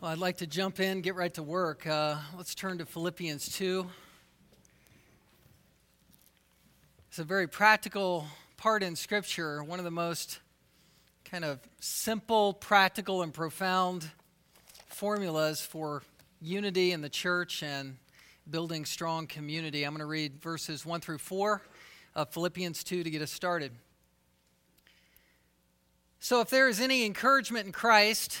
Well, I'd like to jump in, get right to work. Uh, let's turn to Philippians 2. It's a very practical part in Scripture, one of the most kind of simple, practical, and profound formulas for unity in the church and building strong community. I'm going to read verses 1 through 4 of Philippians 2 to get us started. So, if there is any encouragement in Christ,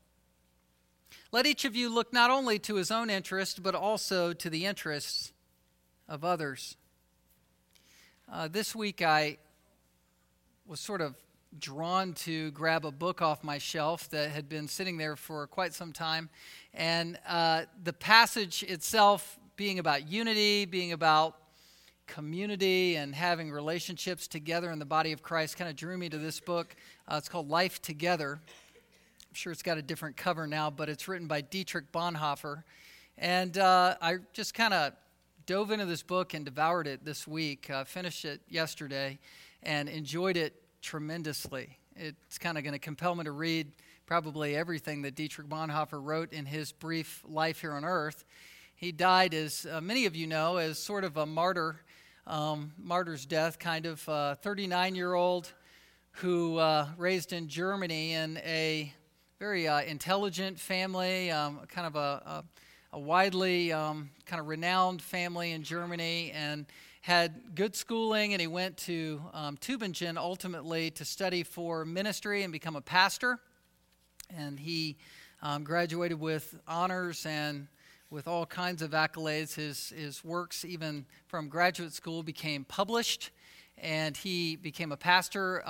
Let each of you look not only to his own interest, but also to the interests of others. Uh, this week, I was sort of drawn to grab a book off my shelf that had been sitting there for quite some time. And uh, the passage itself being about unity, being about community, and having relationships together in the body of Christ kind of drew me to this book. Uh, it's called Life Together. I'm sure it's got a different cover now, but it's written by Dietrich Bonhoeffer. And uh, I just kind of dove into this book and devoured it this week, uh, finished it yesterday, and enjoyed it tremendously. It's kind of going to compel me to read probably everything that Dietrich Bonhoeffer wrote in his brief life here on earth. He died, as uh, many of you know, as sort of a martyr, um, martyr's death, kind of 39 year old who uh, raised in Germany in a very uh, intelligent family, um, kind of a, a, a widely um, kind of renowned family in Germany, and had good schooling. And he went to um, Tübingen ultimately to study for ministry and become a pastor. And he um, graduated with honors and with all kinds of accolades. His, his works, even from graduate school, became published, and he became a pastor.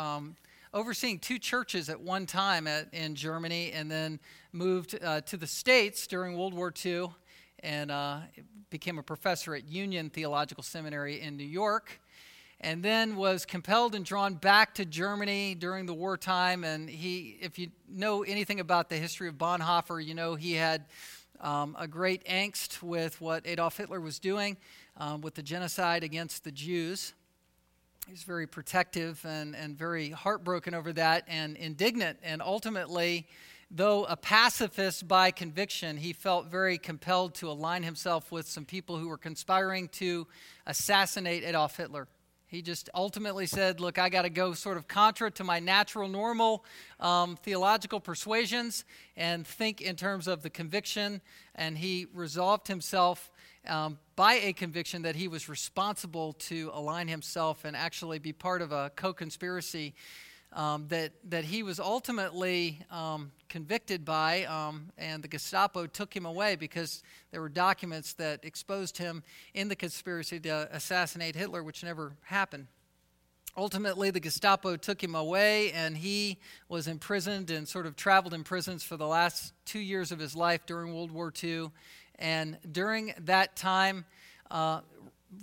Overseeing two churches at one time at, in Germany and then moved uh, to the States during World War II and uh, became a professor at Union Theological Seminary in New York. And then was compelled and drawn back to Germany during the wartime. And he, if you know anything about the history of Bonhoeffer, you know he had um, a great angst with what Adolf Hitler was doing um, with the genocide against the Jews. He's very protective and, and very heartbroken over that and indignant. And ultimately, though a pacifist by conviction, he felt very compelled to align himself with some people who were conspiring to assassinate Adolf Hitler. He just ultimately said, Look, I got to go sort of contra to my natural, normal um, theological persuasions and think in terms of the conviction. And he resolved himself um, by a conviction that he was responsible to align himself and actually be part of a co conspiracy um, that, that he was ultimately um, convicted by, um, and the Gestapo took him away because there were documents that exposed him in the conspiracy to assassinate Hitler, which never happened. Ultimately, the Gestapo took him away, and he was imprisoned and sort of traveled in prisons for the last two years of his life during World War II and during that time, uh,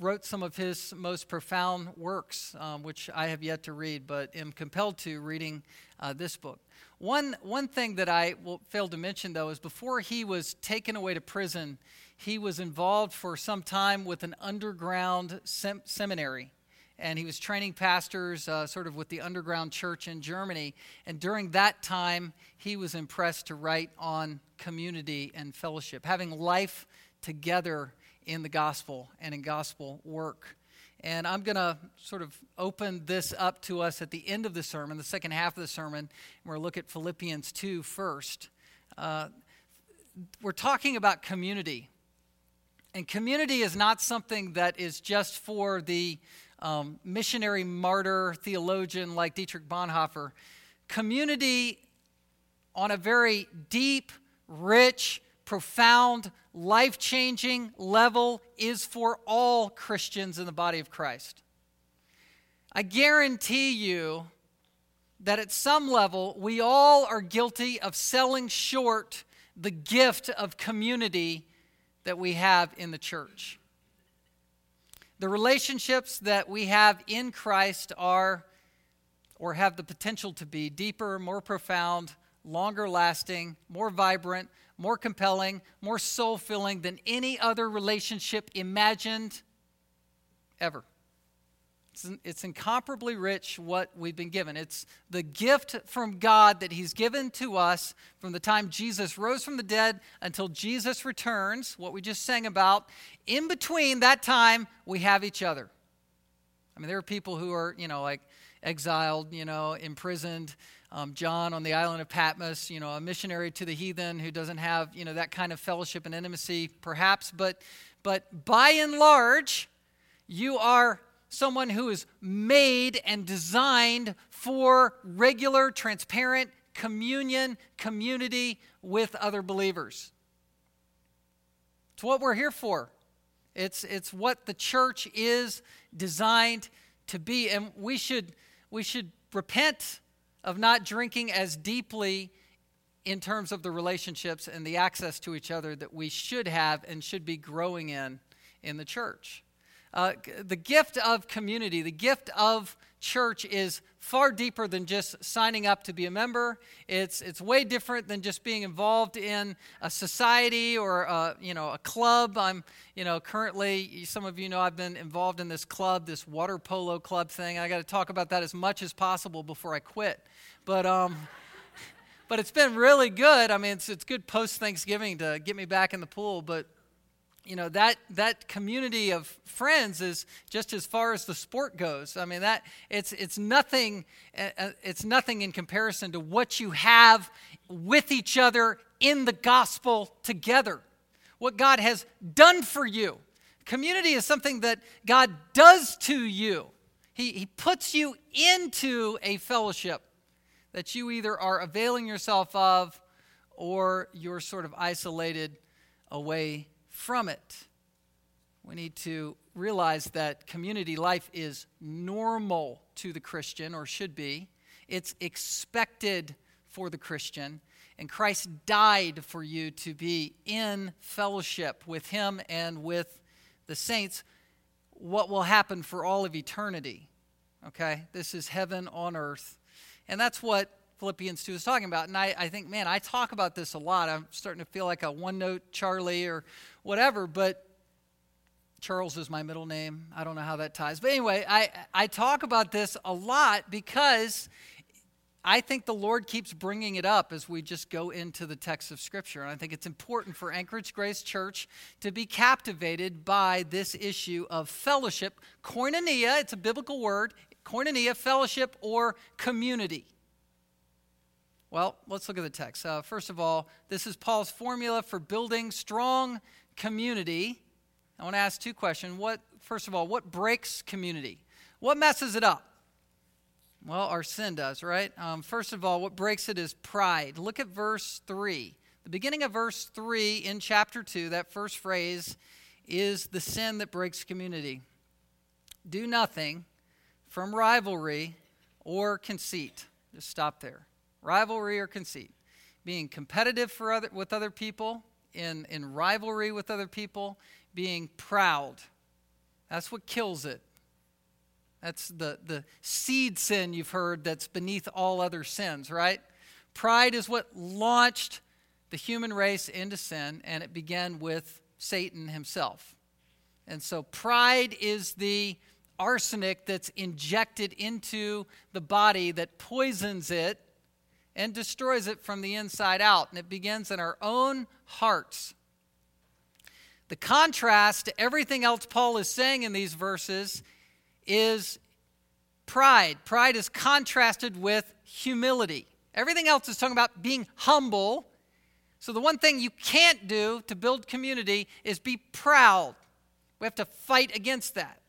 wrote some of his most profound works, um, which I have yet to read, but am compelled to reading uh, this book. One, one thing that I will, failed to mention, though, is before he was taken away to prison, he was involved for some time with an underground sem- seminary and he was training pastors uh, sort of with the underground church in Germany. And during that time, he was impressed to write on community and fellowship, having life together in the gospel and in gospel work. And I'm going to sort of open this up to us at the end of the sermon, the second half of the sermon, we're going to look at Philippians 2 first. Uh, we're talking about community. And community is not something that is just for the um, missionary martyr theologian like Dietrich Bonhoeffer, community on a very deep, rich, profound, life changing level is for all Christians in the body of Christ. I guarantee you that at some level, we all are guilty of selling short the gift of community that we have in the church. The relationships that we have in Christ are, or have the potential to be, deeper, more profound, longer lasting, more vibrant, more compelling, more soul filling than any other relationship imagined ever. It's, it's incomparably rich what we've been given. It's the gift from God that He's given to us from the time Jesus rose from the dead until Jesus returns, what we just sang about. In between that time, we have each other. I mean, there are people who are, you know, like exiled, you know, imprisoned. Um, John on the island of Patmos, you know, a missionary to the heathen who doesn't have, you know, that kind of fellowship and intimacy, perhaps. But, but by and large, you are someone who is made and designed for regular, transparent communion, community with other believers. It's what we're here for. It's, it's what the church is designed to be. And we should, we should repent of not drinking as deeply in terms of the relationships and the access to each other that we should have and should be growing in in the church. Uh, the gift of community, the gift of church is far deeper than just signing up to be a member. It's, it's way different than just being involved in a society or a, you know, a club. I'm you know, currently, some of you know I've been involved in this club, this water polo club thing. I got to talk about that as much as possible before I quit. But, um, but it's been really good. I mean, it's, it's good post Thanksgiving to get me back in the pool. But you know that that community of friends is just as far as the sport goes. I mean that it's it's nothing uh, uh, it's nothing in comparison to what you have with each other in the gospel together. What god has done for you. Community is something that god does to you. He, he puts you into a fellowship that you either are availing yourself of or you're sort of isolated away from it. We need to realize that community life is normal to the Christian, or should be. It's expected for the Christian. And Christ died for you to be in fellowship with Him and with the saints. What will happen for all of eternity? Okay? This is heaven on earth. And that's what Philippians 2 is talking about. And I, I think, man, I talk about this a lot. I'm starting to feel like a one note Charlie or whatever, but Charles is my middle name. I don't know how that ties. But anyway, I, I talk about this a lot because I think the Lord keeps bringing it up as we just go into the text of Scripture. And I think it's important for Anchorage Grace Church to be captivated by this issue of fellowship. Koinonia, it's a biblical word, koinonia, fellowship, or community. Well, let's look at the text. Uh, first of all, this is Paul's formula for building strong community. I want to ask two questions. What, first of all, what breaks community? What messes it up? Well, our sin does, right? Um, first of all, what breaks it is pride. Look at verse 3. The beginning of verse 3 in chapter 2, that first phrase is the sin that breaks community. Do nothing from rivalry or conceit. Just stop there rivalry or conceit, being competitive for other, with other people, in, in rivalry with other people, being proud. That's what kills it. That's the, the seed sin you've heard that's beneath all other sins, right? Pride is what launched the human race into sin, and it began with Satan himself. And so pride is the arsenic that's injected into the body that poisons it and destroys it from the inside out. And it begins in our own hearts. The contrast to everything else Paul is saying in these verses is pride. Pride is contrasted with humility. Everything else is talking about being humble. So, the one thing you can't do to build community is be proud. We have to fight against that.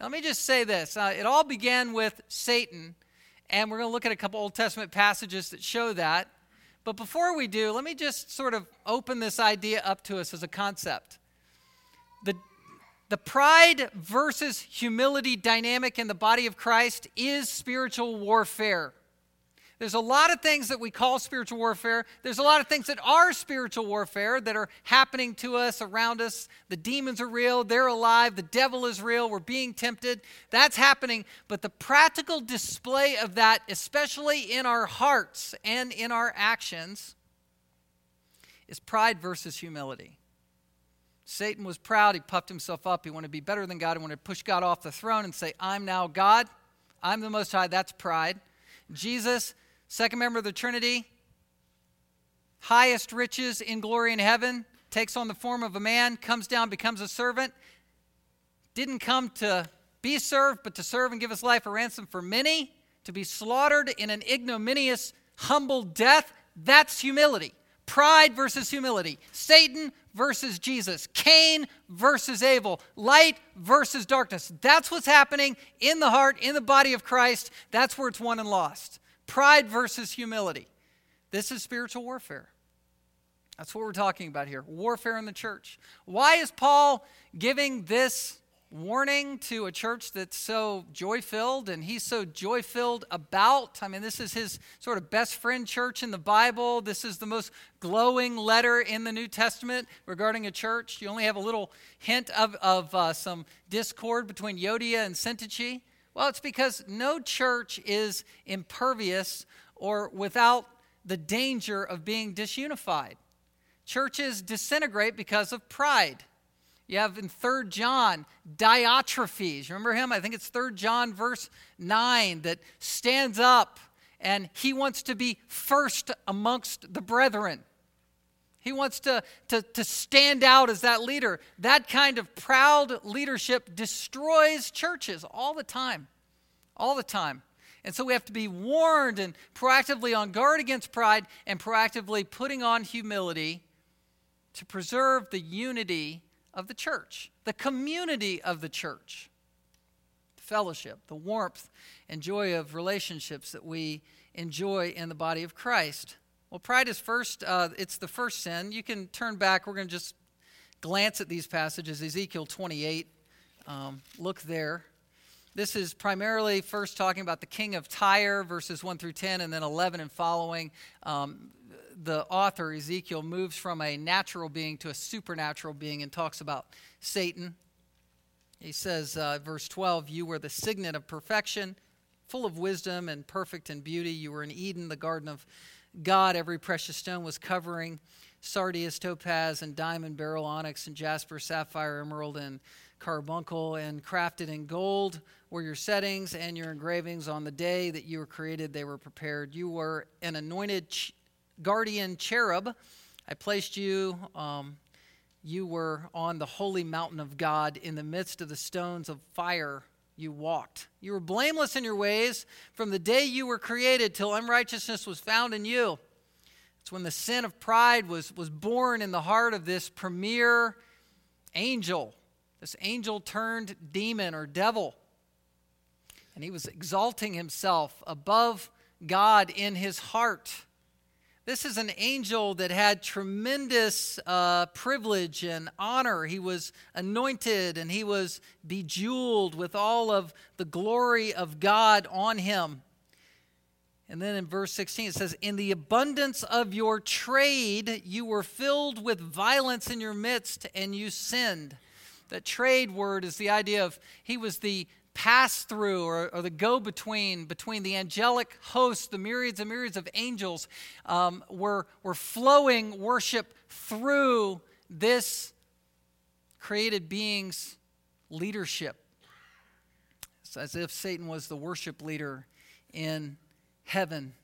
Now, let me just say this uh, it all began with Satan and we're going to look at a couple Old Testament passages that show that. But before we do, let me just sort of open this idea up to us as a concept. The, the pride versus humility dynamic in the body of Christ is spiritual warfare. There's a lot of things that we call spiritual warfare. There's a lot of things that are spiritual warfare that are happening to us, around us. The demons are real, they're alive, the devil is real, we're being tempted. That's happening. But the practical display of that, especially in our hearts and in our actions, is pride versus humility. Satan was proud. He puffed himself up. He wanted to be better than God. He wanted to push God off the throne and say, I'm now God. I'm the Most High. That's pride. Jesus second member of the Trinity, highest riches in glory in heaven, takes on the form of a man, comes down, becomes a servant, didn't come to be served, but to serve and give his life a ransom for many, to be slaughtered in an ignominious, humble death. That's humility. Pride versus humility. Satan versus Jesus. Cain versus Abel. Light versus darkness. That's what's happening in the heart, in the body of Christ. That's where it's won and lost. Pride versus humility. This is spiritual warfare. That's what we're talking about here warfare in the church. Why is Paul giving this warning to a church that's so joy filled and he's so joy filled about? I mean, this is his sort of best friend church in the Bible. This is the most glowing letter in the New Testament regarding a church. You only have a little hint of, of uh, some discord between Euodia and Syntyche. Well, it's because no church is impervious or without the danger of being disunified. Churches disintegrate because of pride. You have in 3 John Diotrephes. Remember him? I think it's 3 John verse 9 that stands up and he wants to be first amongst the brethren. He wants to, to, to stand out as that leader. That kind of proud leadership destroys churches all the time. All the time. And so we have to be warned and proactively on guard against pride and proactively putting on humility to preserve the unity of the church, the community of the church, the fellowship, the warmth and joy of relationships that we enjoy in the body of Christ. Well, pride is first, uh, it's the first sin. You can turn back. We're going to just glance at these passages Ezekiel 28. Um, look there. This is primarily first talking about the king of Tyre, verses 1 through 10, and then 11 and following. Um, the author, Ezekiel, moves from a natural being to a supernatural being and talks about Satan. He says, uh, verse 12, You were the signet of perfection, full of wisdom and perfect in beauty. You were in Eden, the garden of God, every precious stone was covering sardius, topaz, and diamond, beryl, onyx, and jasper, sapphire, emerald, and carbuncle, and crafted in gold were your settings and your engravings. On the day that you were created, they were prepared. You were an anointed ch- guardian cherub. I placed you. Um, you were on the holy mountain of God in the midst of the stones of fire you walked. You were blameless in your ways from the day you were created till unrighteousness was found in you. It's when the sin of pride was, was born in the heart of this premier angel, this angel turned demon or devil. And he was exalting himself above God in his heart. This is an angel that had tremendous uh, privilege and honor. He was anointed and he was bejeweled with all of the glory of God on him. And then in verse 16 it says, In the abundance of your trade, you were filled with violence in your midst, and you sinned. That trade word is the idea of he was the pass through or, or the go between between the angelic hosts, the myriads and myriads of angels, um, were, were flowing worship through this created being's leadership. It's as if Satan was the worship leader in heaven.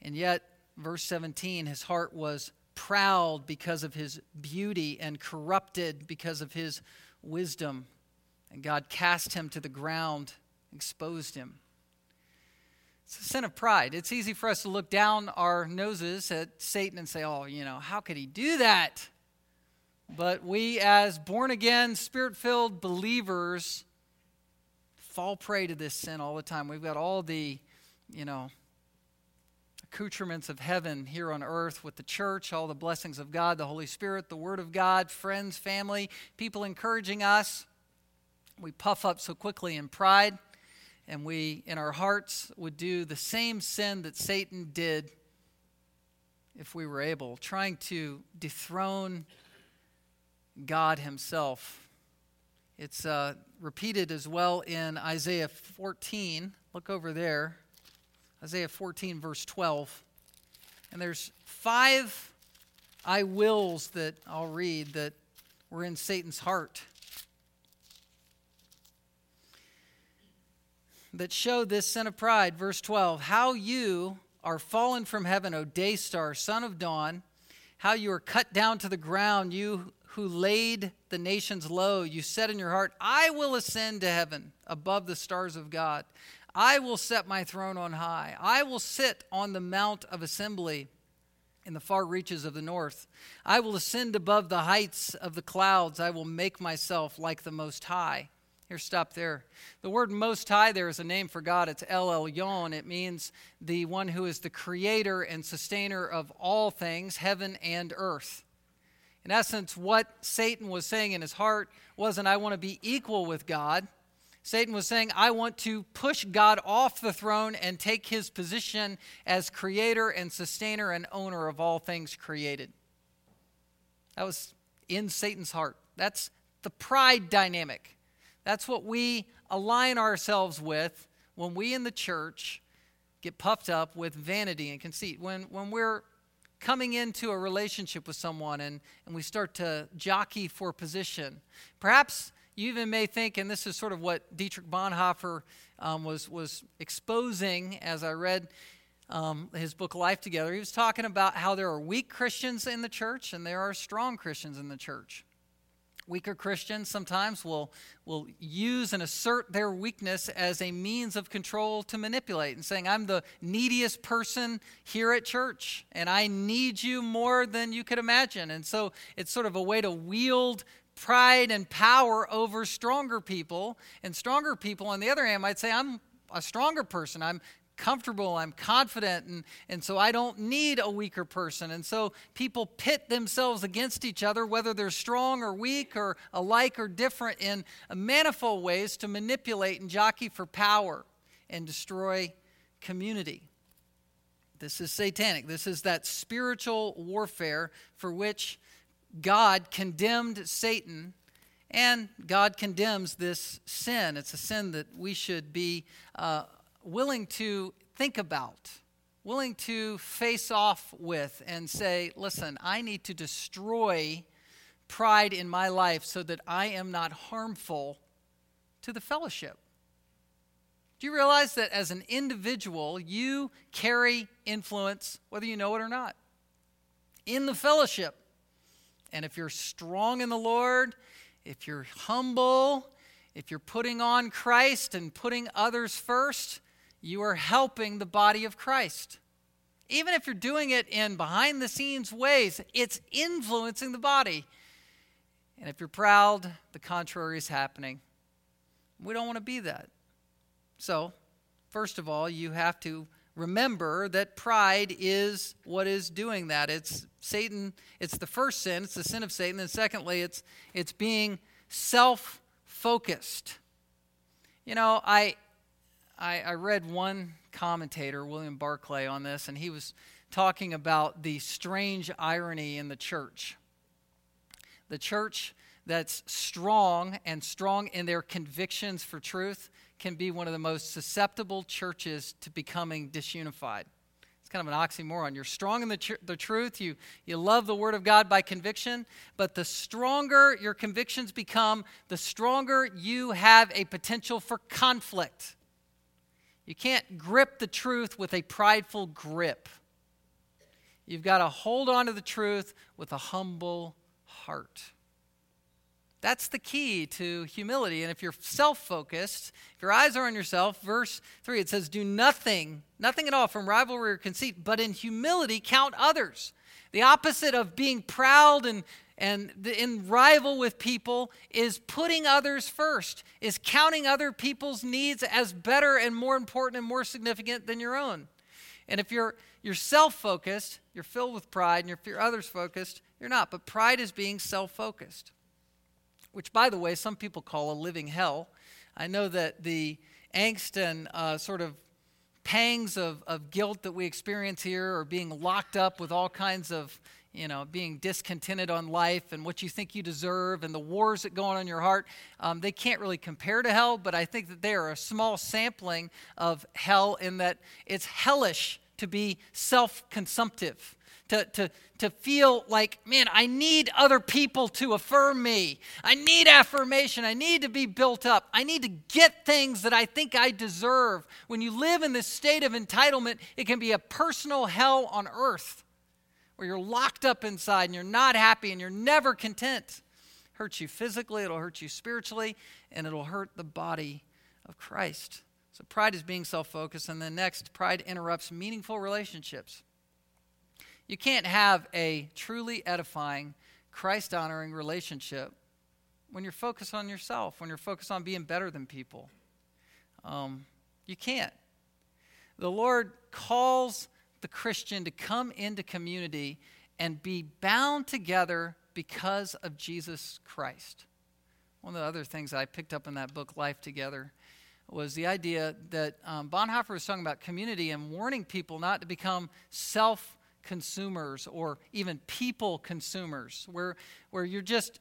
And yet, verse 17, his heart was proud because of his beauty and corrupted because of his wisdom. And God cast him to the ground, exposed him. It's a sin of pride. It's easy for us to look down our noses at Satan and say, oh, you know, how could he do that? But we, as born again, spirit filled believers, fall prey to this sin all the time. We've got all the, you know, accoutrements of heaven here on earth with the church, all the blessings of God, the Holy Spirit, the Word of God, friends, family, people encouraging us. We puff up so quickly in pride, and we, in our hearts, would do the same sin that Satan did if we were able, trying to dethrone God Himself. It's uh, repeated as well in Isaiah 14. Look over there. Isaiah 14, verse 12. And there's five I wills that I'll read that were in Satan's heart that show this sin of pride. Verse 12 How you are fallen from heaven, O day star, son of dawn, how you are cut down to the ground, you who laid the nations low. You said in your heart, I will ascend to heaven above the stars of God. I will set my throne on high. I will sit on the mount of assembly in the far reaches of the north. I will ascend above the heights of the clouds. I will make myself like the Most High. Here, stop there. The word Most High there is a name for God. It's El Elyon. It means the one who is the creator and sustainer of all things, heaven and earth. In essence, what Satan was saying in his heart wasn't, I want to be equal with God. Satan was saying, I want to push God off the throne and take his position as creator and sustainer and owner of all things created. That was in Satan's heart. That's the pride dynamic. That's what we align ourselves with when we in the church get puffed up with vanity and conceit. When, when we're coming into a relationship with someone and, and we start to jockey for position. Perhaps you even may think, and this is sort of what Dietrich Bonhoeffer um, was, was exposing as I read um, his book Life Together. He was talking about how there are weak Christians in the church and there are strong Christians in the church. Weaker Christians sometimes will, will use and assert their weakness as a means of control to manipulate and saying, I'm the neediest person here at church and I need you more than you could imagine. And so it's sort of a way to wield pride and power over stronger people. And stronger people, on the other hand, might say, I'm a stronger person. I'm comfortable, I'm confident, and, and so I don't need a weaker person. And so people pit themselves against each other, whether they're strong or weak or alike or different, in manifold ways to manipulate and jockey for power and destroy community. This is satanic. This is that spiritual warfare for which God condemned Satan and God condemns this sin. It's a sin that we should be uh, willing to think about, willing to face off with, and say, listen, I need to destroy pride in my life so that I am not harmful to the fellowship. Do you realize that as an individual, you carry influence, whether you know it or not, in the fellowship? And if you're strong in the Lord, if you're humble, if you're putting on Christ and putting others first, you are helping the body of Christ. Even if you're doing it in behind the scenes ways, it's influencing the body. And if you're proud, the contrary is happening. We don't want to be that. So, first of all, you have to remember that pride is what is doing that. It's Satan, it's the first sin, it's the sin of Satan. And secondly, it's it's being self-focused. You know, I I, I read one commentator, William Barclay, on this, and he was talking about the strange irony in the church. The church that's strong and strong in their convictions for truth can be one of the most susceptible churches to becoming disunified. It's kind of an oxymoron. You're strong in the, tr- the truth, you, you love the Word of God by conviction, but the stronger your convictions become, the stronger you have a potential for conflict. You can't grip the truth with a prideful grip. You've got to hold on to the truth with a humble heart. That's the key to humility. And if you're self focused, if your eyes are on yourself, verse 3, it says, Do nothing, nothing at all from rivalry or conceit, but in humility count others. The opposite of being proud and and the, in rival with people is putting others first, is counting other people's needs as better and more important and more significant than your own. And if you're, you're self focused, you're filled with pride, and if you're others focused, you're not. But pride is being self focused, which, by the way, some people call a living hell. I know that the angst and uh, sort of pangs of, of guilt that we experience here, or being locked up with all kinds of, you know, being discontented on life and what you think you deserve and the wars that go on in your heart, um, they can't really compare to hell, but I think that they are a small sampling of hell in that it's hellish to be self consumptive to, to, to feel like, man, I need other people to affirm me. I need affirmation. I need to be built up. I need to get things that I think I deserve. When you live in this state of entitlement, it can be a personal hell on earth where you're locked up inside and you're not happy and you're never content. hurts you physically, it'll hurt you spiritually, and it'll hurt the body of Christ. So pride is being self focused. And then next, pride interrupts meaningful relationships. You can't have a truly edifying, Christ honoring relationship when you're focused on yourself, when you're focused on being better than people. Um, you can't. The Lord calls the Christian to come into community and be bound together because of Jesus Christ. One of the other things I picked up in that book, Life Together, was the idea that um, Bonhoeffer was talking about community and warning people not to become self consumers or even people consumers, where, where you're just,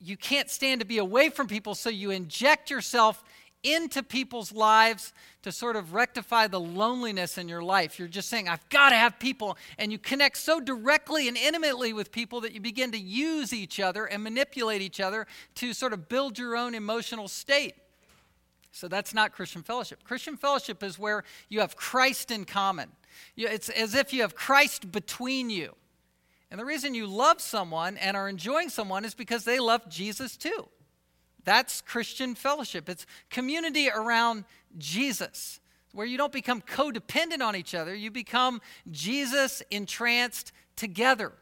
you can't stand to be away from people, so you inject yourself into people's lives to sort of rectify the loneliness in your life. You're just saying, I've got to have people. And you connect so directly and intimately with people that you begin to use each other and manipulate each other to sort of build your own emotional state. So that's not Christian fellowship. Christian fellowship is where you have Christ in common. It's as if you have Christ between you. And the reason you love someone and are enjoying someone is because they love Jesus too. That's Christian fellowship. It's community around Jesus, where you don't become codependent on each other, you become Jesus entranced together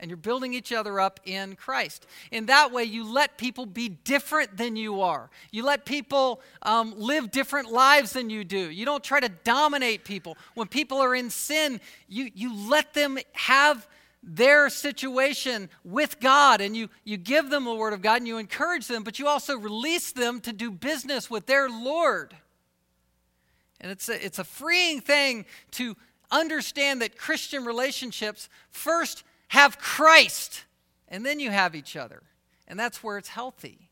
and you're building each other up in Christ. In that way, you let people be different than you are. You let people um, live different lives than you do. You don't try to dominate people. When people are in sin, you, you let them have their situation with God and you, you give them the Word of God and you encourage them, but you also release them to do business with their Lord. And it's a, it's a freeing thing to understand that Christian relationships first have Christ, and then you have each other. And that's where it's healthy.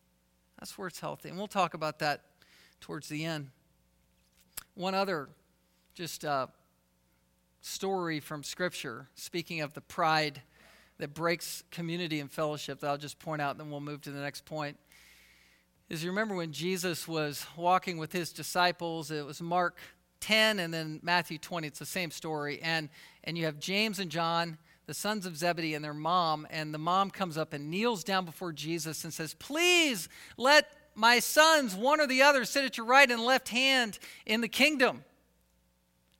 That's where it's healthy. And we'll talk about that towards the end. One other just uh, story from Scripture, speaking of the pride that breaks community and fellowship, that I'll just point out, and then we'll move to the next point. Is you remember when Jesus was walking with his disciples, it was Mark 10 and then Matthew 20. It's the same story. And, and you have James and John the sons of Zebedee and their mom, and the mom comes up and kneels down before Jesus and says, Please let my sons, one or the other, sit at your right and left hand in the kingdom.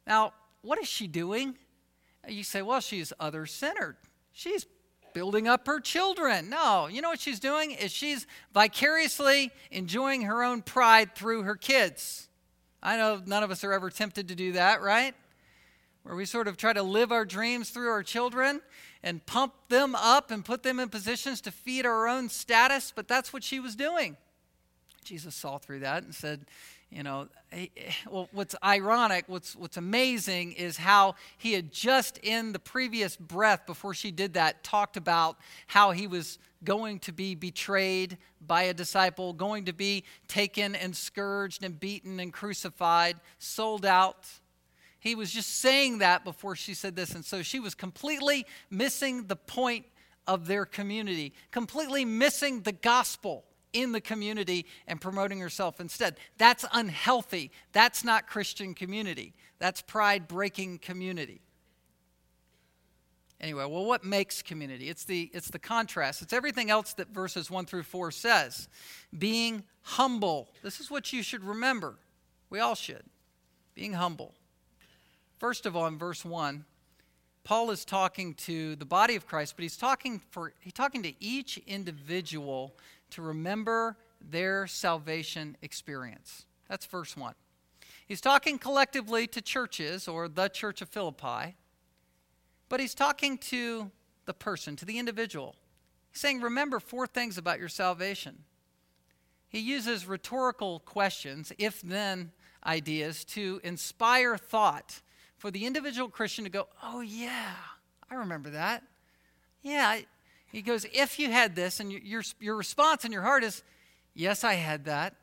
Now, what is she doing? You say, Well, she's other centered. She's building up her children. No, you know what she's doing? Is she's vicariously enjoying her own pride through her kids. I know none of us are ever tempted to do that, right? where we sort of try to live our dreams through our children and pump them up and put them in positions to feed our own status, but that's what she was doing. Jesus saw through that and said, you know, eh, eh, well, what's ironic, what's, what's amazing is how he had just in the previous breath before she did that talked about how he was going to be betrayed by a disciple, going to be taken and scourged and beaten and crucified, sold out he was just saying that before she said this. And so she was completely missing the point of their community, completely missing the gospel in the community and promoting herself instead. That's unhealthy. That's not Christian community. That's pride breaking community. Anyway, well, what makes community? It's the, it's the contrast. It's everything else that verses 1 through 4 says. Being humble. This is what you should remember. We all should. Being humble. First of all, in verse 1, Paul is talking to the body of Christ, but he's talking for he's talking to each individual to remember their salvation experience. That's verse 1. He's talking collectively to churches or the church of Philippi, but he's talking to the person, to the individual. He's saying, Remember four things about your salvation. he uses rhetorical questions, if then ideas, to inspire thought for the individual Christian to go, oh, yeah, I remember that. Yeah. He goes, if you had this, and your, your response in your heart is, yes, I had that.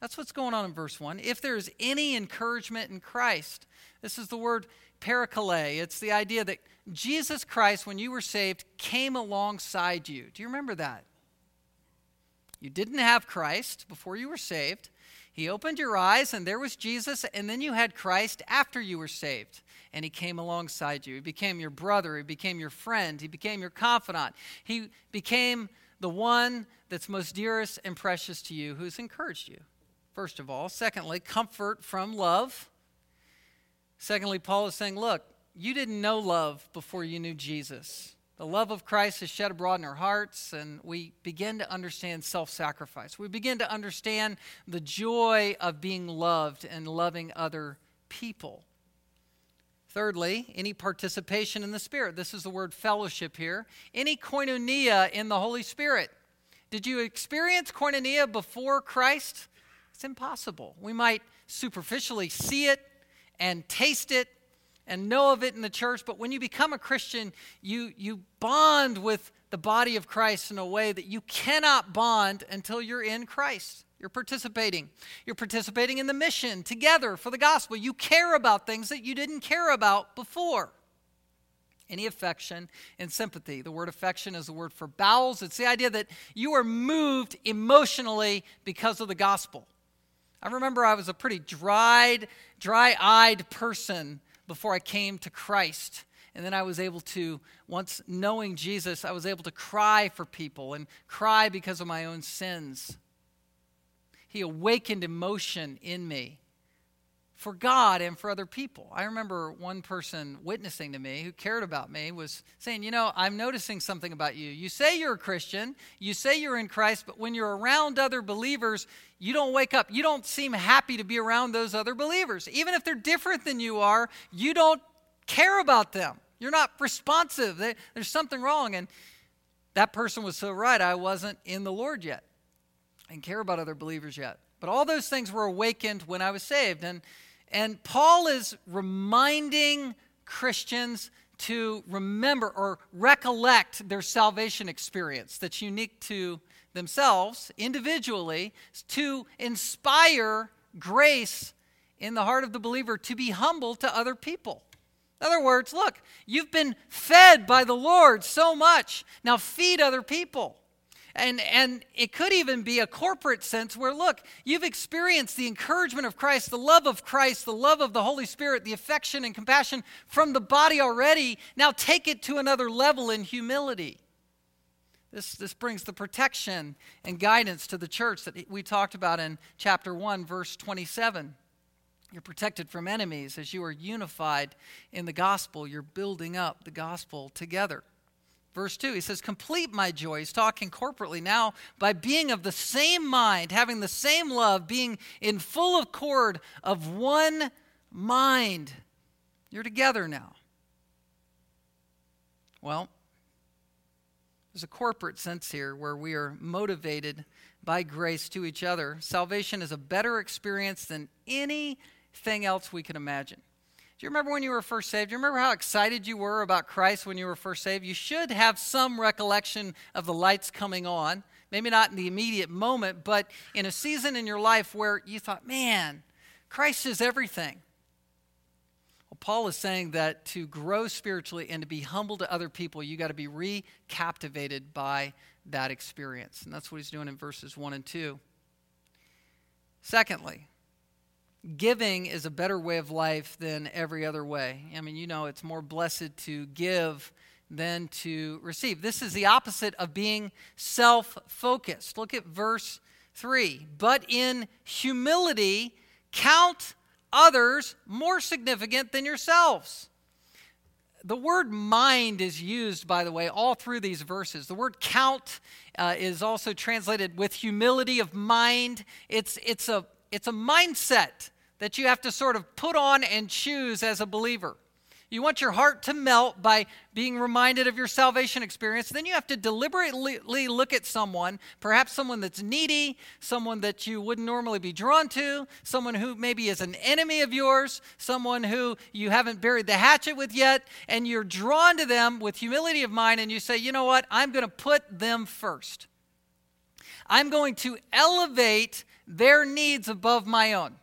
That's what's going on in verse 1. If there is any encouragement in Christ, this is the word parakale. It's the idea that Jesus Christ, when you were saved, came alongside you. Do you remember that? You didn't have Christ before you were saved. He opened your eyes, and there was Jesus, and then you had Christ after you were saved. And he came alongside you. He became your brother. He became your friend. He became your confidant. He became the one that's most dearest and precious to you who's encouraged you first of all. Secondly, comfort from love. Secondly, Paul is saying, look, you didn't know love before you knew Jesus. The love of Christ is shed abroad in our hearts, and we begin to understand self sacrifice. We begin to understand the joy of being loved and loving other people. Thirdly, any participation in the Spirit. This is the word fellowship here. Any koinonia in the Holy Spirit. Did you experience koinonia before Christ? It's impossible. We might superficially see it and taste it and know of it in the church, but when you become a Christian, you, you bond with the body of Christ in a way that you cannot bond until you're in Christ. You're participating. You're participating in the mission together for the gospel. You care about things that you didn't care about before. Any affection and sympathy. The word affection is the word for bowels. It's the idea that you are moved emotionally because of the gospel. I remember I was a pretty dried, dry eyed person before I came to Christ. And then I was able to, once knowing Jesus, I was able to cry for people and cry because of my own sins. He awakened emotion in me for God and for other people. I remember one person witnessing to me who cared about me was saying, You know, I'm noticing something about you. You say you're a Christian, you say you're in Christ, but when you're around other believers, you don't wake up. You don't seem happy to be around those other believers. Even if they're different than you are, you don't care about them. You're not responsive. There's something wrong. And that person was so right. I wasn't in the Lord yet and care about other believers yet. But all those things were awakened when I was saved. And and Paul is reminding Christians to remember or recollect their salvation experience that's unique to themselves individually to inspire grace in the heart of the believer to be humble to other people. In other words, look, you've been fed by the Lord so much. Now feed other people. And, and it could even be a corporate sense where, look, you've experienced the encouragement of Christ, the love of Christ, the love of the Holy Spirit, the affection and compassion from the body already. Now take it to another level in humility. This, this brings the protection and guidance to the church that we talked about in chapter 1, verse 27. You're protected from enemies as you are unified in the gospel. You're building up the gospel together. Verse 2, he says, Complete my joy. He's talking corporately now by being of the same mind, having the same love, being in full accord of one mind. You're together now. Well, there's a corporate sense here where we are motivated by grace to each other. Salvation is a better experience than anything else we can imagine. Do you remember when you were first saved? Do you remember how excited you were about Christ when you were first saved? You should have some recollection of the lights coming on. Maybe not in the immediate moment, but in a season in your life where you thought, man, Christ is everything. Well, Paul is saying that to grow spiritually and to be humble to other people, you got to be recaptivated by that experience. And that's what he's doing in verses 1 and 2. Secondly, giving is a better way of life than every other way. I mean, you know, it's more blessed to give than to receive. This is the opposite of being self focused. Look at verse 3. But in humility, count others more significant than yourselves. The word mind is used, by the way, all through these verses. The word count uh, is also translated with humility of mind. It's, it's a it's a mindset that you have to sort of put on and choose as a believer. you want your heart to melt by being reminded of your salvation experience, then you have to deliberately look at someone, perhaps someone that's needy, someone that you wouldn't normally be drawn to, someone who maybe is an enemy of yours, someone who you haven't buried the hatchet with yet, and you're drawn to them with humility of mind, and you say, you know what, I'm going to put them first. I'm going to elevate their needs above my own.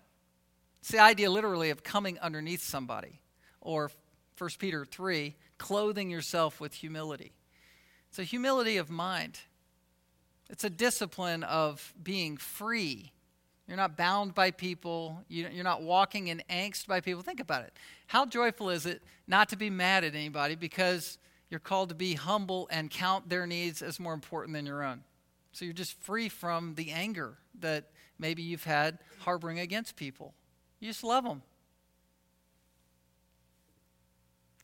It's the idea literally of coming underneath somebody. Or 1 Peter 3, clothing yourself with humility. It's a humility of mind. It's a discipline of being free. You're not bound by people. You're not walking in angst by people. Think about it. How joyful is it not to be mad at anybody because you're called to be humble and count their needs as more important than your own? So you're just free from the anger that maybe you've had harboring against people. You just love them.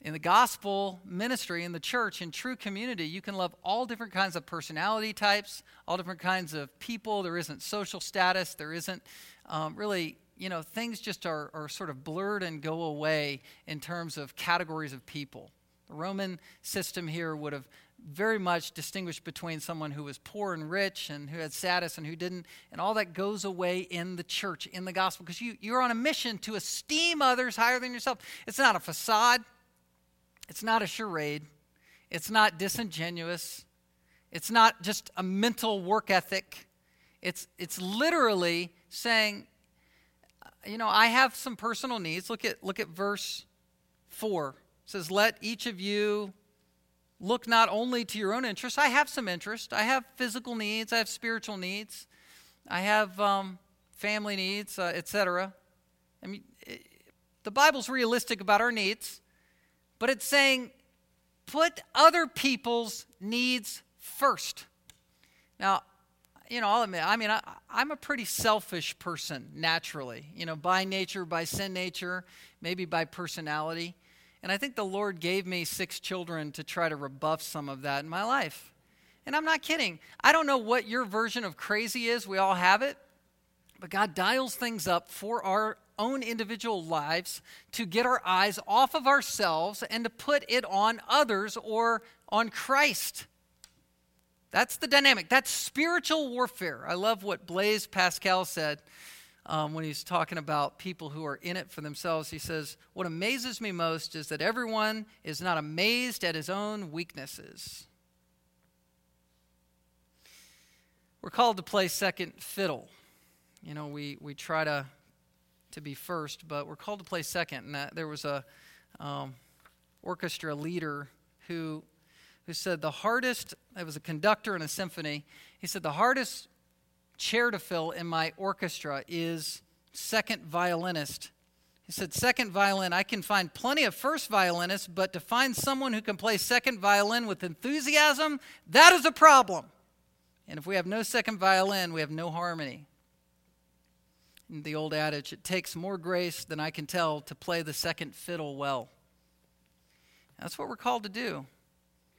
In the gospel ministry, in the church, in true community, you can love all different kinds of personality types, all different kinds of people. There isn't social status. There isn't um, really, you know, things just are, are sort of blurred and go away in terms of categories of people. The Roman system here would have very much distinguished between someone who was poor and rich and who had status and who didn't. And all that goes away in the church, in the gospel, because you, you're on a mission to esteem others higher than yourself. It's not a facade, it's not a charade, it's not disingenuous, it's not just a mental work ethic. It's, it's literally saying, uh, you know, I have some personal needs. Look at, look at verse 4. It says, Let each of you look not only to your own interests. I have some interest. I have physical needs. I have spiritual needs. I have um, family needs, uh, etc. I mean, it, the Bible's realistic about our needs, but it's saying put other people's needs first. Now, you know, I'll admit, I mean, I, am a pretty selfish person naturally, you know, by nature, by sin nature, maybe by personality. And I think the Lord gave me six children to try to rebuff some of that in my life. And I'm not kidding. I don't know what your version of crazy is. We all have it. But God dials things up for our own individual lives to get our eyes off of ourselves and to put it on others or on Christ. That's the dynamic. That's spiritual warfare. I love what Blaise Pascal said um, when he's talking about people who are in it for themselves. He says, What amazes me most is that everyone is not amazed at his own weaknesses. We're called to play second fiddle. You know, we, we try to, to be first, but we're called to play second. And that, there was a um, orchestra leader who, who said the hardest, it was a conductor in a symphony, he said the hardest chair to fill in my orchestra is second violinist. He said, Second violin, I can find plenty of first violinists, but to find someone who can play second violin with enthusiasm, that is a problem. And if we have no second violin, we have no harmony. The old adage, it takes more grace than I can tell to play the second fiddle well. That's what we're called to do.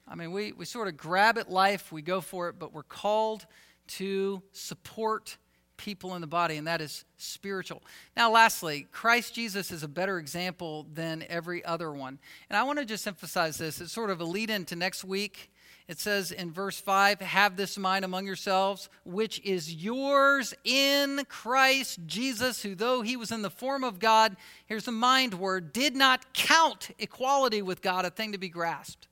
I mean, we, we sort of grab at life, we go for it, but we're called to support people in the body, and that is spiritual. Now, lastly, Christ Jesus is a better example than every other one. And I want to just emphasize this. It's sort of a lead in to next week. It says in verse 5 Have this mind among yourselves, which is yours in Christ Jesus, who, though he was in the form of God, here's the mind word, did not count equality with God a thing to be grasped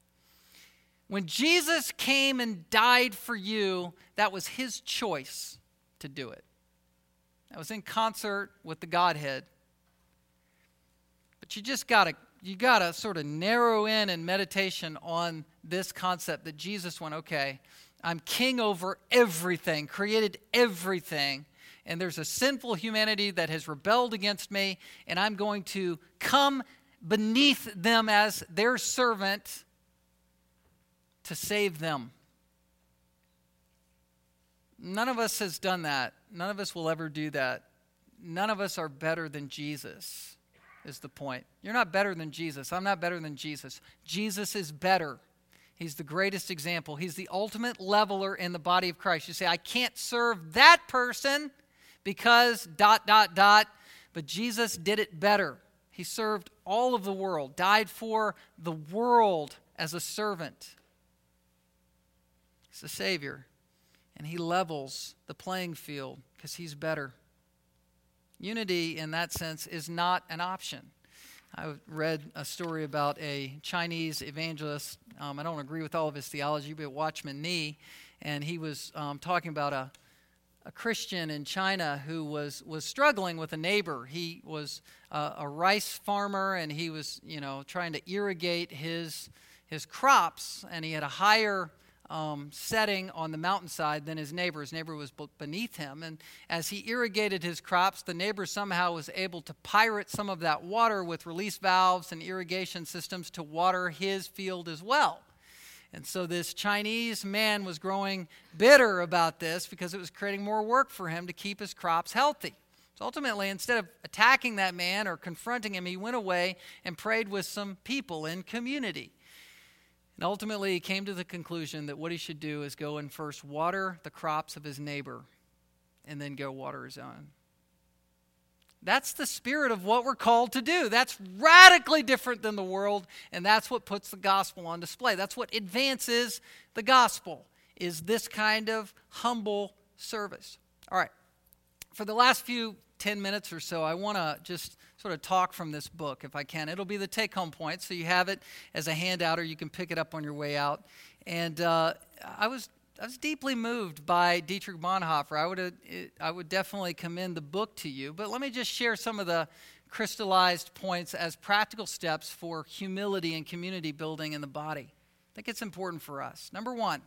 when Jesus came and died for you, that was his choice to do it. That was in concert with the Godhead. But you just got to you got to sort of narrow in in meditation on this concept that Jesus went, okay, I'm king over everything, created everything, and there's a sinful humanity that has rebelled against me, and I'm going to come beneath them as their servant to save them. None of us has done that. None of us will ever do that. None of us are better than Jesus, is the point. You're not better than Jesus. I'm not better than Jesus. Jesus is better. He's the greatest example. He's the ultimate leveler in the body of Christ. You say, I can't serve that person because dot, dot, dot, but Jesus did it better. He served all of the world, died for the world as a servant. He's the Savior, and He levels the playing field because He's better. Unity, in that sense, is not an option. I read a story about a Chinese evangelist. Um, I don't agree with all of his theology, but Watchman Nee, and he was um, talking about a, a Christian in China who was, was struggling with a neighbor. He was uh, a rice farmer, and he was, you know, trying to irrigate his his crops, and he had a higher um, setting on the mountainside than his neighbor. His neighbor was beneath him. And as he irrigated his crops, the neighbor somehow was able to pirate some of that water with release valves and irrigation systems to water his field as well. And so this Chinese man was growing bitter about this because it was creating more work for him to keep his crops healthy. So ultimately, instead of attacking that man or confronting him, he went away and prayed with some people in community. And ultimately, he came to the conclusion that what he should do is go and first water the crops of his neighbor and then go water his own. That's the spirit of what we're called to do. That's radically different than the world, and that's what puts the gospel on display. That's what advances the gospel is this kind of humble service. All right. For the last few 10 minutes or so, I want to just sort of talk from this book if I can. It'll be the take home point, so you have it as a handout or you can pick it up on your way out. And uh, I was I was deeply moved by Dietrich Bonhoeffer. I would, uh, I would definitely commend the book to you, but let me just share some of the crystallized points as practical steps for humility and community building in the body. I think it's important for us. Number one,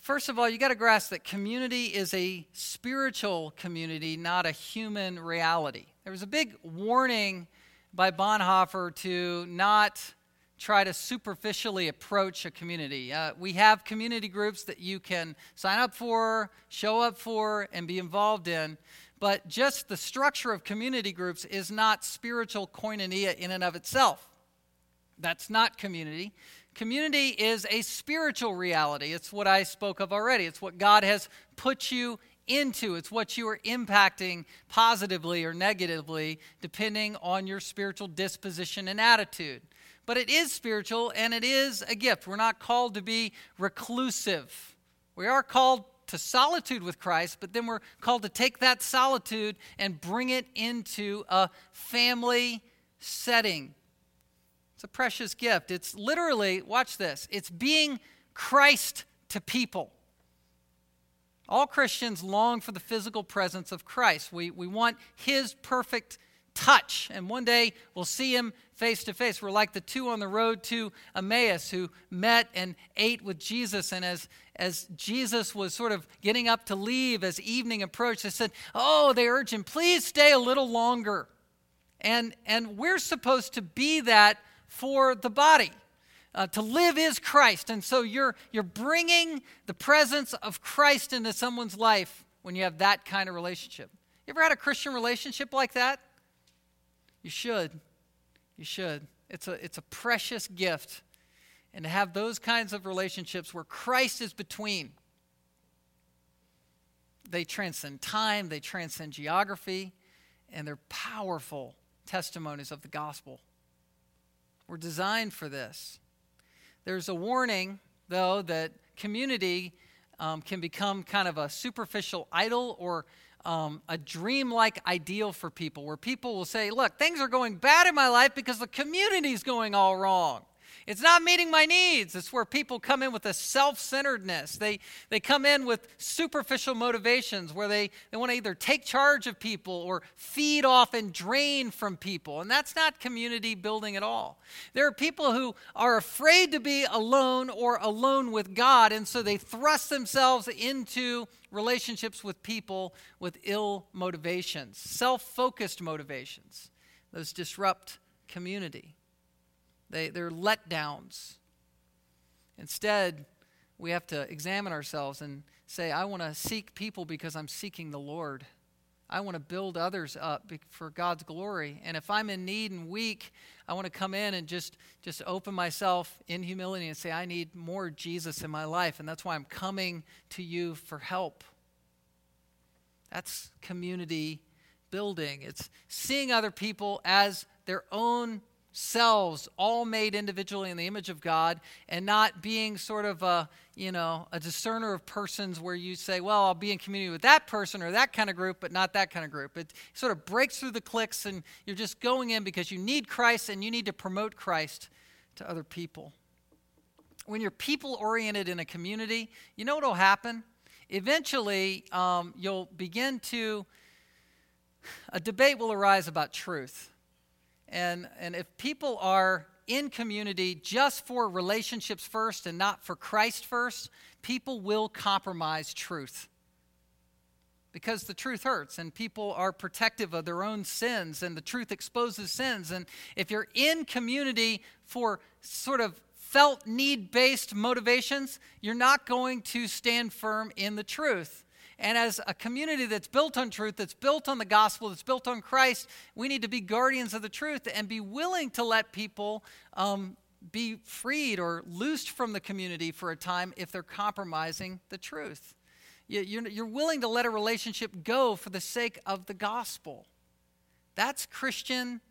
First of all, you got to grasp that community is a spiritual community, not a human reality. There was a big warning by Bonhoeffer to not try to superficially approach a community. Uh, we have community groups that you can sign up for, show up for, and be involved in. But just the structure of community groups is not spiritual koinonia in and of itself. That's not community. Community is a spiritual reality. It's what I spoke of already. It's what God has put you into. It's what you are impacting positively or negatively, depending on your spiritual disposition and attitude. But it is spiritual and it is a gift. We're not called to be reclusive. We are called to solitude with Christ, but then we're called to take that solitude and bring it into a family setting. It's a precious gift. It's literally, watch this, it's being Christ to people. All Christians long for the physical presence of Christ. We, we want His perfect touch, and one day we'll see Him face to face. We're like the two on the road to Emmaus who met and ate with Jesus, and as, as Jesus was sort of getting up to leave as evening approached, they said, Oh, they urged him, please stay a little longer. And, and we're supposed to be that for the body. Uh, to live is Christ. And so you're, you're bringing the presence of Christ into someone's life when you have that kind of relationship. You ever had a Christian relationship like that? You should. You should. It's a, it's a precious gift. And to have those kinds of relationships where Christ is between, they transcend time, they transcend geography, and they're powerful testimonies of the gospel. We're designed for this. There's a warning, though, that community um, can become kind of a superficial idol or um, a dream-like ideal for people where people will say, Look, things are going bad in my life because the community's going all wrong. It's not meeting my needs. It's where people come in with a self centeredness. They, they come in with superficial motivations where they, they want to either take charge of people or feed off and drain from people. And that's not community building at all. There are people who are afraid to be alone or alone with God, and so they thrust themselves into relationships with people with ill motivations, self focused motivations. Those disrupt community. They, they're letdowns. Instead, we have to examine ourselves and say, I want to seek people because I'm seeking the Lord. I want to build others up for God's glory. And if I'm in need and weak, I want to come in and just, just open myself in humility and say, I need more Jesus in my life. And that's why I'm coming to you for help. That's community building. It's seeing other people as their own selves, all made individually in the image of God, and not being sort of a, you know, a discerner of persons where you say, well, I'll be in community with that person or that kind of group, but not that kind of group. It sort of breaks through the cliques, and you're just going in because you need Christ and you need to promote Christ to other people. When you're people oriented in a community, you know what will happen? Eventually, um, you'll begin to, a debate will arise about truth and, and if people are in community just for relationships first and not for Christ first, people will compromise truth. Because the truth hurts, and people are protective of their own sins, and the truth exposes sins. And if you're in community for sort of felt need based motivations, you're not going to stand firm in the truth. And as a community that's built on truth, that's built on the gospel, that's built on Christ, we need to be guardians of the truth and be willing to let people um, be freed or loosed from the community for a time if they're compromising the truth. You're willing to let a relationship go for the sake of the gospel. That's Christian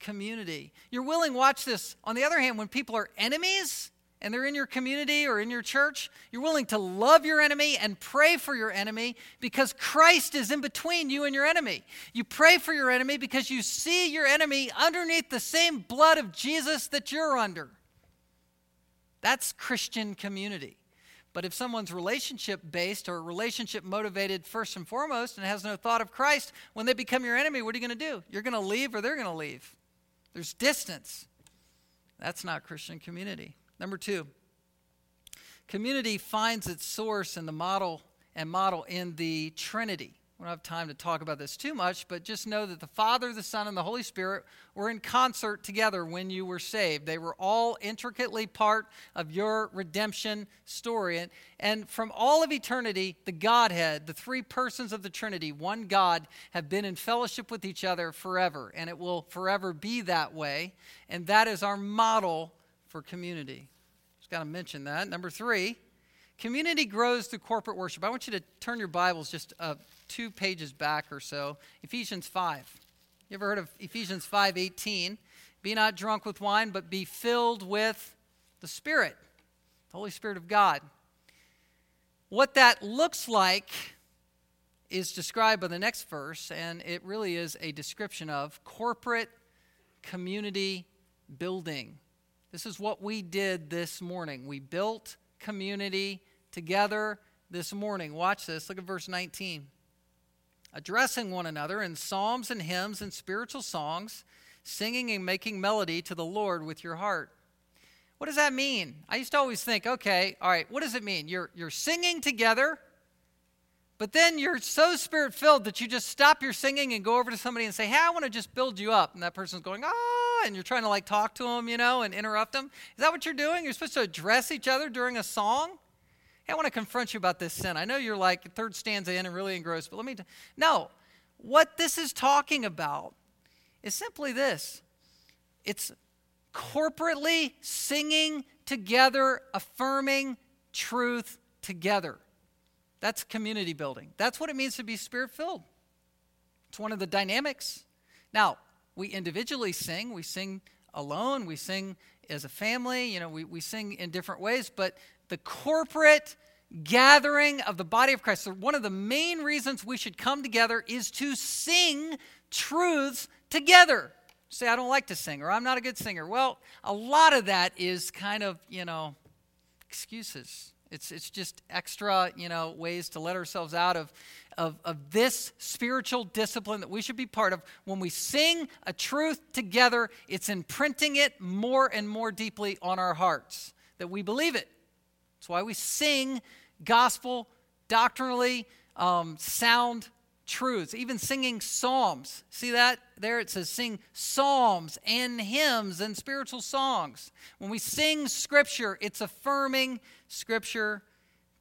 community. You're willing, watch this. On the other hand, when people are enemies, and they're in your community or in your church, you're willing to love your enemy and pray for your enemy because Christ is in between you and your enemy. You pray for your enemy because you see your enemy underneath the same blood of Jesus that you're under. That's Christian community. But if someone's relationship based or relationship motivated first and foremost and has no thought of Christ, when they become your enemy, what are you going to do? You're going to leave or they're going to leave. There's distance. That's not Christian community. Number two, community finds its source in the model and model in the Trinity. We don't have time to talk about this too much, but just know that the Father, the Son, and the Holy Spirit were in concert together when you were saved. They were all intricately part of your redemption story. And, and from all of eternity, the Godhead, the three persons of the Trinity, one God, have been in fellowship with each other forever. And it will forever be that way. And that is our model for community. Just got to mention that. Number three, community grows through corporate worship. I want you to turn your Bibles just uh, two pages back or so. Ephesians 5. You ever heard of Ephesians 5 18? Be not drunk with wine, but be filled with the Spirit, the Holy Spirit of God. What that looks like is described by the next verse, and it really is a description of corporate community building. This is what we did this morning. We built community together this morning. Watch this. Look at verse 19. Addressing one another in psalms and hymns and spiritual songs, singing and making melody to the Lord with your heart. What does that mean? I used to always think, okay, all right, what does it mean? You're, you're singing together, but then you're so spirit filled that you just stop your singing and go over to somebody and say, hey, I want to just build you up. And that person's going, ah, and you're trying to like talk to them, you know, and interrupt them. Is that what you're doing? You're supposed to address each other during a song? Hey, I want to confront you about this sin. I know you're like third stanza in and really engrossed, but let me. T- no, what this is talking about is simply this it's corporately singing together, affirming truth together. That's community building. That's what it means to be spirit filled. It's one of the dynamics. Now, we individually sing. We sing alone. We sing as a family. You know, we, we sing in different ways. But the corporate gathering of the body of Christ, one of the main reasons we should come together is to sing truths together. Say, I don't like to sing, or I'm not a good singer. Well, a lot of that is kind of, you know, excuses. It's, it's just extra, you know, ways to let ourselves out of, of, of this spiritual discipline that we should be part of. When we sing a truth together, it's imprinting it more and more deeply on our hearts that we believe it. That's why we sing gospel, doctrinally um, sound truths, even singing psalms. See that? There it says sing psalms and hymns and spiritual songs. When we sing scripture, it's affirming scripture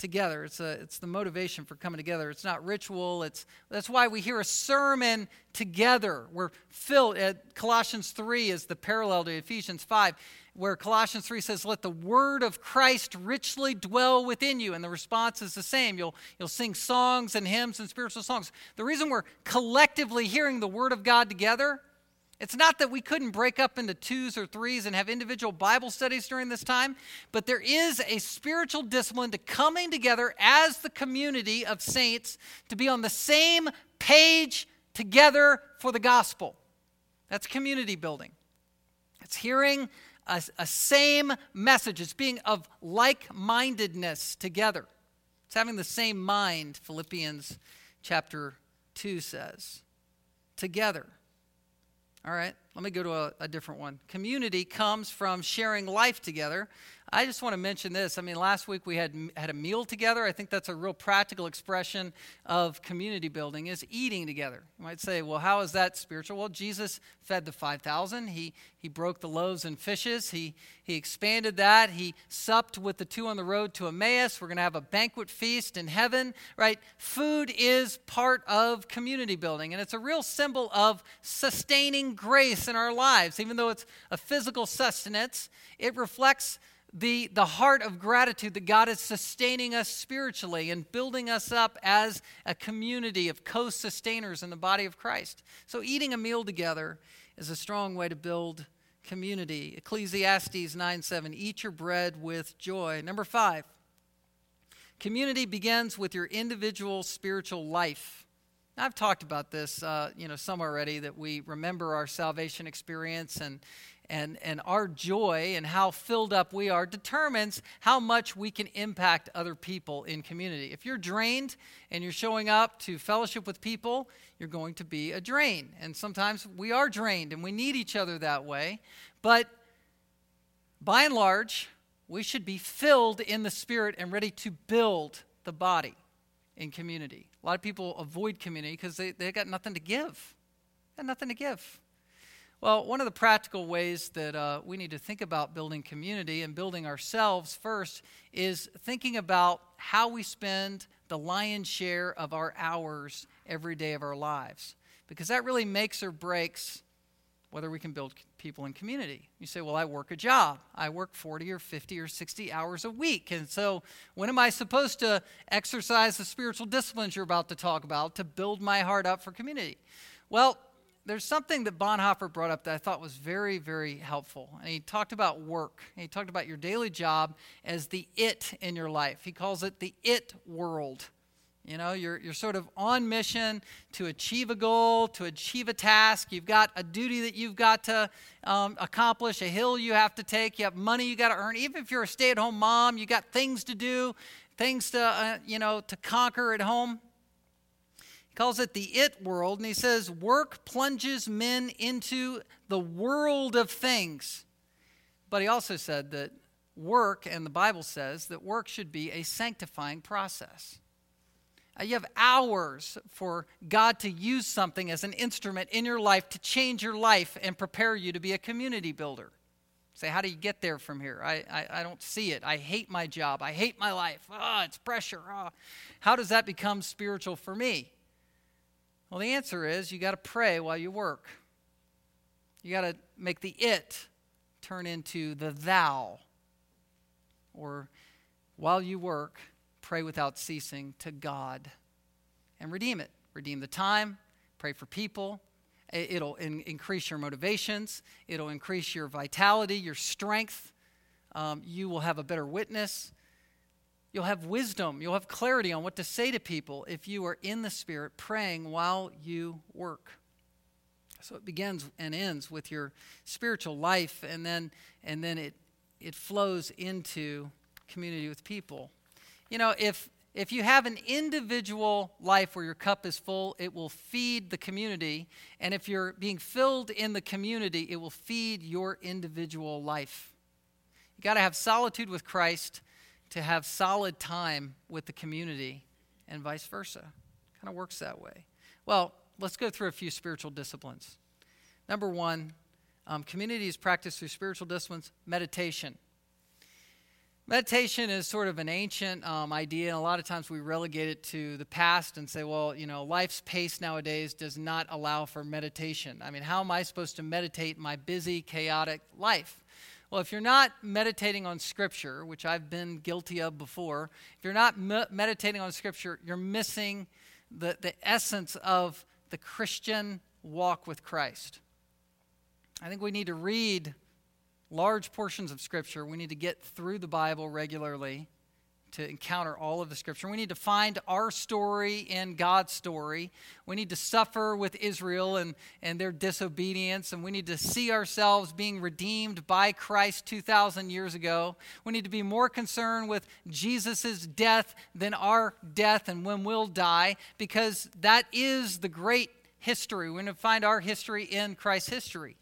together. It's, a, it's the motivation for coming together. It's not ritual. It's, that's why we hear a sermon together. We're filled. At Colossians 3 is the parallel to Ephesians 5, where Colossians 3 says, Let the word of Christ richly dwell within you. And the response is the same. You'll, you'll sing songs and hymns and spiritual songs. The reason we're collectively hearing the word of God together it's not that we couldn't break up into twos or threes and have individual Bible studies during this time, but there is a spiritual discipline to coming together as the community of saints to be on the same page together for the gospel. That's community building. It's hearing a, a same message, it's being of like mindedness together. It's having the same mind, Philippians chapter 2 says. Together. All right, let me go to a, a, different one. Community comes from sharing life together. I just want to mention this. I mean, last week we had had a meal together. I think that's a real practical expression of community building is eating together. You might say, well, how is that spiritual? Well, Jesus fed the 5,000. He, he broke the loaves and fishes. He, he expanded that. He supped with the two on the road to Emmaus. We're going to have a banquet feast in heaven, right? Food is part of community building, and it's a real symbol of sustaining grace in our lives. Even though it's a physical sustenance, it reflects the, the heart of gratitude that God is sustaining us spiritually and building us up as a community of co sustainers in the body of Christ. So, eating a meal together is a strong way to build community. Ecclesiastes 9 7, eat your bread with joy. Number five, community begins with your individual spiritual life. I've talked about this, uh, you know, some already that we remember our salvation experience and and, and our joy and how filled up we are determines how much we can impact other people in community. If you're drained and you're showing up to fellowship with people, you're going to be a drain. And sometimes we are drained and we need each other that way. But by and large, we should be filled in the Spirit and ready to build the body in community. A lot of people avoid community because they, they got nothing to give. They got nothing to give. Well, one of the practical ways that uh, we need to think about building community and building ourselves first is thinking about how we spend the lion's share of our hours every day of our lives. Because that really makes or breaks whether we can build people in community. You say, Well, I work a job. I work 40 or 50 or 60 hours a week. And so, when am I supposed to exercise the spiritual disciplines you're about to talk about to build my heart up for community? Well, there's something that Bonhoeffer brought up that I thought was very, very helpful. And he talked about work. He talked about your daily job as the it in your life. He calls it the it world. You know, you're, you're sort of on mission to achieve a goal, to achieve a task. You've got a duty that you've got to um, accomplish, a hill you have to take. You have money you got to earn. Even if you're a stay at home mom, you got things to do, things to, uh, you know, to conquer at home. He calls it the it world, and he says, Work plunges men into the world of things. But he also said that work, and the Bible says that work should be a sanctifying process. Uh, you have hours for God to use something as an instrument in your life to change your life and prepare you to be a community builder. Say, how do you get there from here? I, I, I don't see it. I hate my job. I hate my life. Ah, oh, it's pressure. Oh. How does that become spiritual for me? Well, the answer is you got to pray while you work. You got to make the it turn into the thou. Or while you work, pray without ceasing to God and redeem it. Redeem the time, pray for people. It'll in- increase your motivations, it'll increase your vitality, your strength. Um, you will have a better witness. You'll have wisdom. You'll have clarity on what to say to people if you are in the Spirit praying while you work. So it begins and ends with your spiritual life, and then, and then it, it flows into community with people. You know, if, if you have an individual life where your cup is full, it will feed the community. And if you're being filled in the community, it will feed your individual life. You got to have solitude with Christ to have solid time with the community and vice versa. Kind of works that way. Well, let's go through a few spiritual disciplines. Number one, um, community is practiced through spiritual disciplines, meditation. Meditation is sort of an ancient um, idea, and a lot of times we relegate it to the past and say, well, you know, life's pace nowadays does not allow for meditation. I mean, how am I supposed to meditate my busy, chaotic life? Well, if you're not meditating on Scripture, which I've been guilty of before, if you're not me- meditating on Scripture, you're missing the, the essence of the Christian walk with Christ. I think we need to read large portions of Scripture. We need to get through the Bible regularly to encounter all of the Scripture. We need to find our story in God's story. We need to suffer with Israel and, and their disobedience, and we need to see ourselves being redeemed by Christ 2,000 years ago. We need to be more concerned with Jesus' death than our death and when we'll die, because that is the great history. We're going to find our history in Christ's history.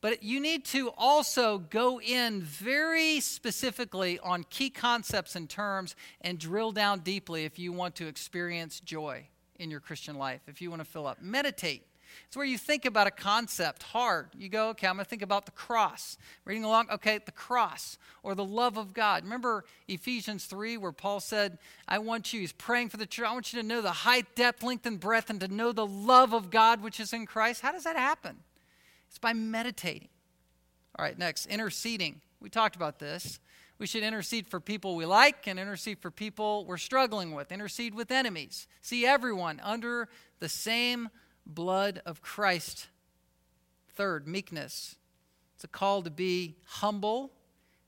But you need to also go in very specifically on key concepts and terms and drill down deeply if you want to experience joy in your Christian life, if you want to fill up. Meditate. It's where you think about a concept hard. You go, okay, I'm going to think about the cross. Reading along, okay, the cross or the love of God. Remember Ephesians 3, where Paul said, I want you, he's praying for the church, I want you to know the height, depth, length, and breadth, and to know the love of God which is in Christ. How does that happen? It's by meditating. All right, next, interceding. We talked about this. We should intercede for people we like and intercede for people we're struggling with, intercede with enemies. See everyone under the same blood of Christ. Third, meekness. It's a call to be humble.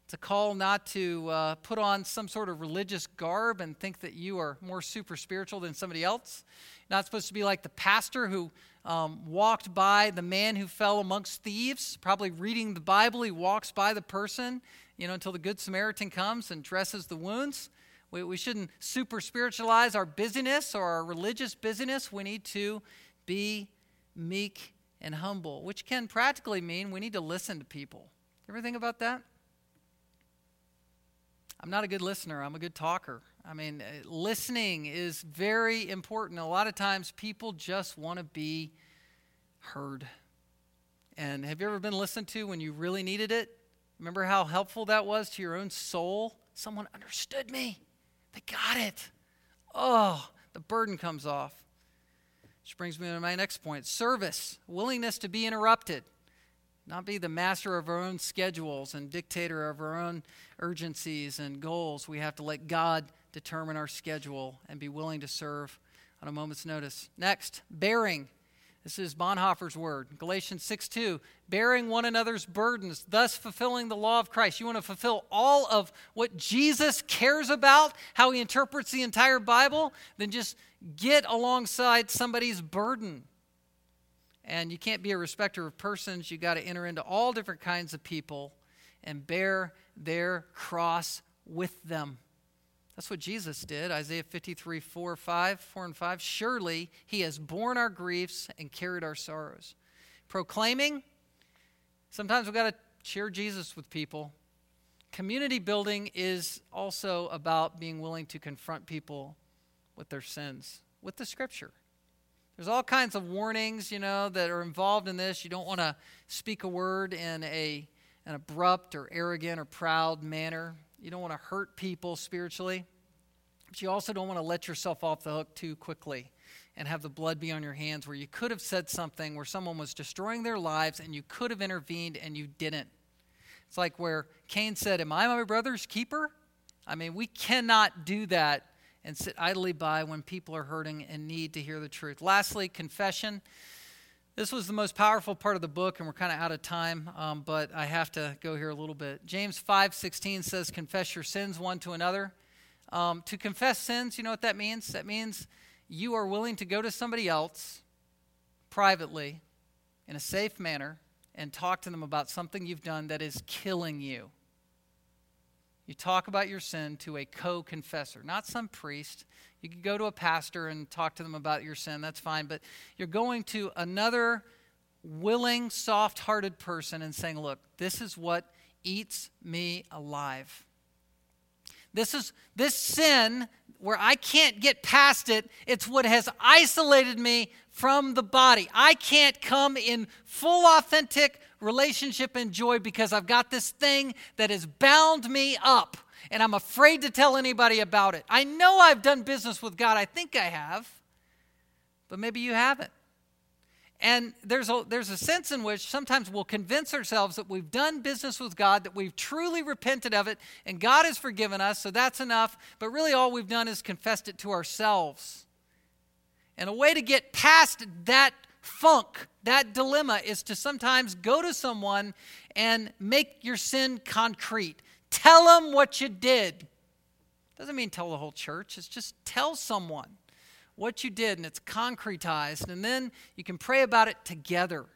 It's a call not to uh, put on some sort of religious garb and think that you are more super spiritual than somebody else. Not supposed to be like the pastor who um, walked by the man who fell amongst thieves, probably reading the Bible. He walks by the person, you know, until the Good Samaritan comes and dresses the wounds. We, we shouldn't super spiritualize our busyness or our religious busyness. We need to be meek and humble, which can practically mean we need to listen to people. Ever think about that? I'm not a good listener, I'm a good talker. I mean, uh, listening is very important. A lot of times people just want to be heard. And have you ever been listened to when you really needed it? Remember how helpful that was to your own soul? Someone understood me. They got it. Oh, the burden comes off. Which brings me to my next point service, willingness to be interrupted not be the master of our own schedules and dictator of our own urgencies and goals. We have to let God determine our schedule and be willing to serve on a moment's notice. Next, bearing. This is Bonhoeffer's word. Galatians 6 2. Bearing one another's burdens, thus fulfilling the law of Christ. You want to fulfill all of what Jesus cares about, how he interprets the entire Bible? Then just get alongside somebody's burden. And you can't be a respecter of persons. You got to enter into all different kinds of people and bear their cross with them. That's what Jesus did. Isaiah 53, 4, 5, 4 and 5. Surely he has borne our griefs and carried our sorrows. Proclaiming, sometimes we've got to share Jesus with people. Community building is also about being willing to confront people with their sins, with the scripture. There's all kinds of warnings, you know, that are involved in this. You don't want to speak a word in a, an abrupt or arrogant or proud manner. You don't want to hurt people spiritually. But you also don't want to let yourself off the hook too quickly and have the blood be on your hands where you could have said something where someone was destroying their lives and you could have intervened and you didn't. It's like where Cain said, Am I my brother's keeper? I mean, we cannot do that and sit idly by when people are hurting and need to hear the truth. Lastly, confession. This was the most powerful part of the book, and we're kind of out of time, um, but I have to go here a little bit. James 5:16 says, "Confess your sins one to another." Um, to confess sins, you know what that means? That means you are willing to go to somebody else privately, in a safe manner, and talk to them about something you've done that is killing you. You talk about your sin to a co confessor, not some priest. You could go to a pastor and talk to them about your sin, that's fine. But you're going to another willing, soft hearted person and saying, Look, this is what eats me alive. This is this sin where I can't get past it. It's what has isolated me from the body. I can't come in full authentic relationship and joy because I've got this thing that has bound me up. and I'm afraid to tell anybody about it. I know I've done business with God. I think I have, but maybe you haven't. And there's a, there's a sense in which sometimes we'll convince ourselves that we've done business with God, that we've truly repented of it, and God has forgiven us, so that's enough. But really, all we've done is confessed it to ourselves. And a way to get past that funk, that dilemma, is to sometimes go to someone and make your sin concrete. Tell them what you did. Doesn't mean tell the whole church, it's just tell someone what you did and it's concretized. And then you can pray about it together.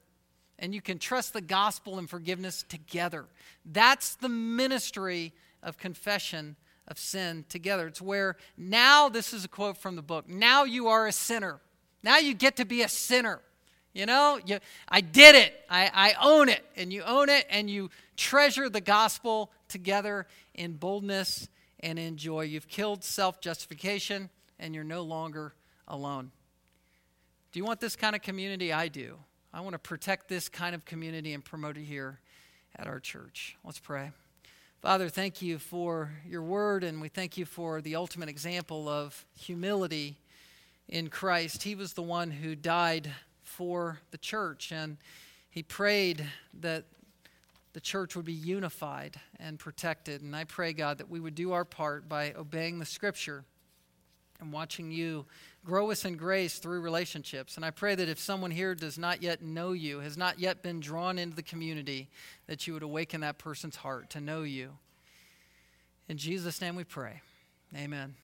And you can trust the gospel and forgiveness together. That's the ministry of confession of sin together. It's where now, this is a quote from the book, now you are a sinner. Now you get to be a sinner. You know, you, I did it. I, I own it. And you own it and you treasure the gospel together in boldness and in joy. You've killed self justification and you're no longer alone. Do you want this kind of community? I do. I want to protect this kind of community and promote it here at our church. Let's pray. Father, thank you for your word, and we thank you for the ultimate example of humility in Christ. He was the one who died for the church, and he prayed that the church would be unified and protected. And I pray, God, that we would do our part by obeying the scripture and watching you grow us in grace through relationships. And I pray that if someone here does not yet know you, has not yet been drawn into the community, that you would awaken that person's heart to know you. In Jesus' name we pray. Amen.